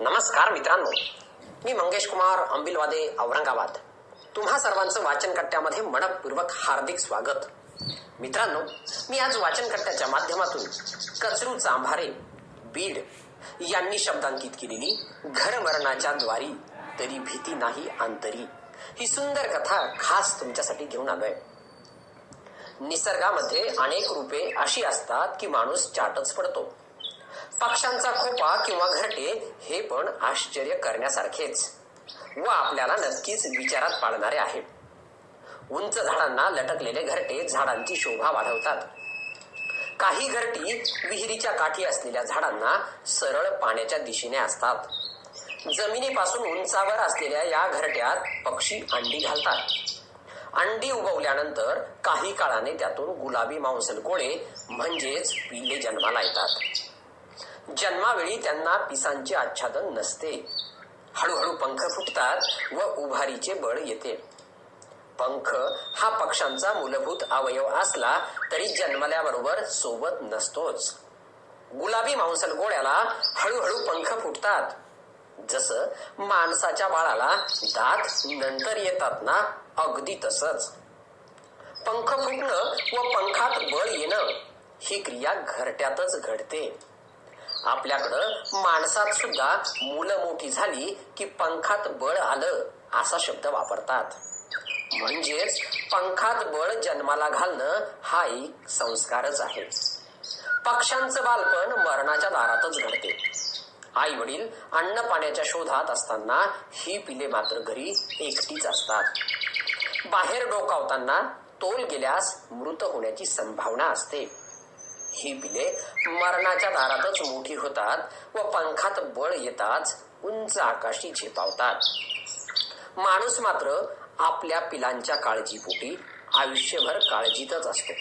नमस्कार मित्रांनो. मी मंगेश कुमार अंबिलवादे औरंगाबाद. तुम्हा सर्वांचं वाचन कट्ट्यामध्ये मनपूर्वक हार्दिक स्वागत. मित्रांनो मी आज वाचन कट्ट्याच्या माध्यमातून कचरू चांभारे बीड यांनी शब्दांकित केलेली घरमरणाच्या द्वारी तरी भीती नाही अंतरी ही सुंदर कथा खास तुमच्यासाठी घेऊन आलोय. निसर्गामध्ये अनेक रूपे अशी असतात की माणूस चाटच पडतो. पक्ष्यांचा खोपा किंवा घरटे हे पण आश्चर्य करण्यासारखेच. व आपल्याला नक्कीच विचारात पाडणारे आहे. उंच झाडांना लटकलेले घरटे झाडांची शोभा वाढवतात. काही घरटी विहिरीच्या काठी असलेल्या झाडांना सरळ पाण्याच्या दिशेने असतात. जमिनीपासून उंचावर असलेल्या या घरट्यात पक्षी अंडी घालतात. अंडी उगवल्यानंतर काही काळाने त्यातून गुलाबी मांसल कोळे म्हणजेच पिल्ले जन्माला येतात. जन्मावेळी त्यांना पिसांचे आच्छादन नसते. हळूहळू पंख फुटतात व उभारीचे बळ येते. पंख हा पक्ष्यांचा मूलभूत अवयव असला तरी जन्मल्याबरोबर सोबत नसतोच. गुलाबी मांसल गोळ्याला हळूहळू पंख फुटतात. जसं माणसाच्या बाळाला दात नंतर येतात ना अगदी तसंच. पंख फुटणं व पंखात बळ येणं ही क्रिया घरट्यातच घडते. आपल्याकडं माणसात सुद्धा मुलं मोठी झाली की पंखात बळ आलं असा शब्द वापरतात. म्हणजेच पंखात बळ जन्माला घालणं हा एक संस्कारच आहे. पक्ष्यांचं बालपण मरणाच्या दारातच घडते. आई वडील अन्न पाण्याच्या शोधात असताना ही पिले मात्र घरी एकटीच असतात. बाहेर डोकावताना तोल गेल्यास मृत होण्याची संभावना असते. ही पिले मरणाच्या दारातच मोठी होतात व पंखात बळ येताच उंच आकाशी झेपावतात. माणूस मात्र आपल्या पिलांच्या काळजीपोटी आयुष्यभर काळजीतच असतो.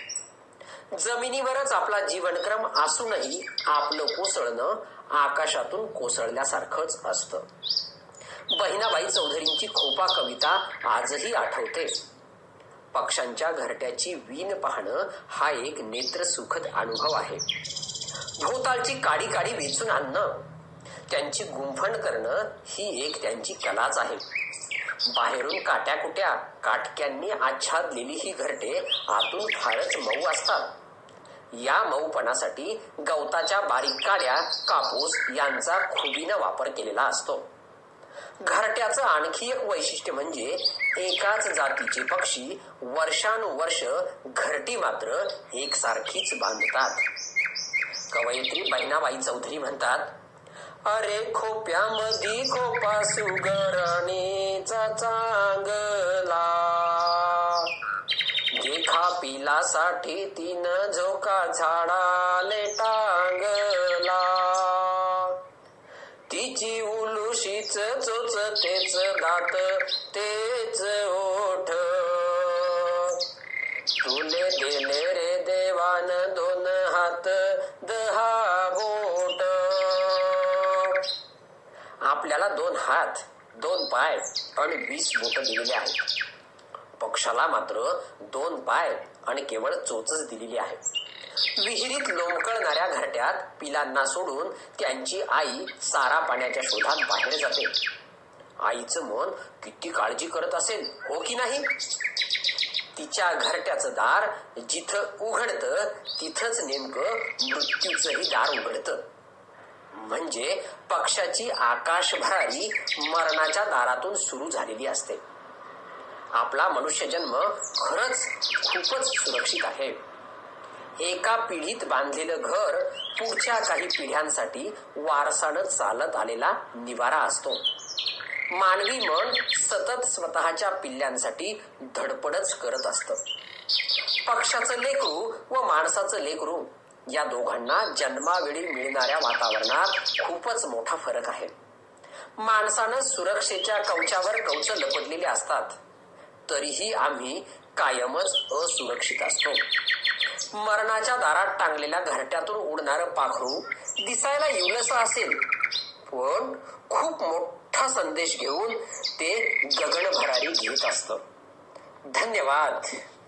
जमिनीवरच आपला जीवनक्रम असूनही आपलं कोसळणं आकाशातून कोसळल्यासारखंच असतं. बहिणाबाई चौधरींची खोपा कविता आजही आठवते. पक्ष्यांच्या घरट्याची वीण पाहणं हा एक नेत्र सुखद अनुभव आहे. भोवतालची काडी काडी वेचून आणणं त्यांची गुंफण करणं ही एक त्यांची कलाच आहे. बाहेरून काट्या कुट्या काटक्यांनी आच्छादलेली ही घरटे आतून फारच मऊ असतात. या मऊपणासाठी गवताच्या बारीक काड्या कापूस यांचा खुबीनं वापर केलेला असतो. घरट्याचं आणखी एक वैशिष्ट्य म्हणजे एकाच जातीचे पक्षी वर्षानुवर्ष घरटी मात्र एकसारखीच बांधतात. कवयित्री बहिणाबाई चौधरी म्हणतात अरे खोप्यामधी खोपा सुगरणीचा चांगला. देखा पिलासाठी तीन झोका झाडाले टांगला. तिची तशीच चोच तेच दात तेच ओठ. तुले दिले रे देवान दोन हात दहा बोट. आपल्याला दोन हात दोन पाय आणि वीस बोट दिलेले आहेत. पक्षाला मात्र दोन पाय आणि केवळ चोचच दिलेली आहे विहिरीत लोंबकळणाऱ्या घरट्यात पिलांना सोडून त्यांची आई सारा पाण्याच्या शोधात बाहेर जाते. आईचं मन किती काळजी करत असेल हो की नाही? तिच्या घरट्याचं दार जिथं उघडतं तिथंच नेमकं मृत्यूचंही दार उघडतं. म्हणजे पक्षाची आकाश भरारी मरणाच्या दारातून सुरू झालेली असते. आपला मनुष्य जन्म खरंच खूपच सुरक्षित आहे. एका पिढीत बांधलेलं घर पुढच्या काही पिढ्यांसाठी वारसानं चालत आलेला निवारा असतो. मानवी मन सतत स्वतःच्या पिल्ल्यांसाठी धडपडच करत असत. पक्षाचं लेकरू व माणसाचं लेकरू या दोघांना जन्मावेळी मिळणाऱ्या वातावरणात खूपच मोठा फरक आहे. माणसानं सुरक्षेच्या कवचावर कवच लपटलेले असतात. तरीही आम्ही कायमच असुरक्षित असतो. मरणाच्या दारात टांगलेल्या घरट्यातून उडणारं पाखरू दिसायला येऊनच असेल. पण खूप मोठा संदेश घेऊन ते गगनभरारी घेत असत. धन्यवाद.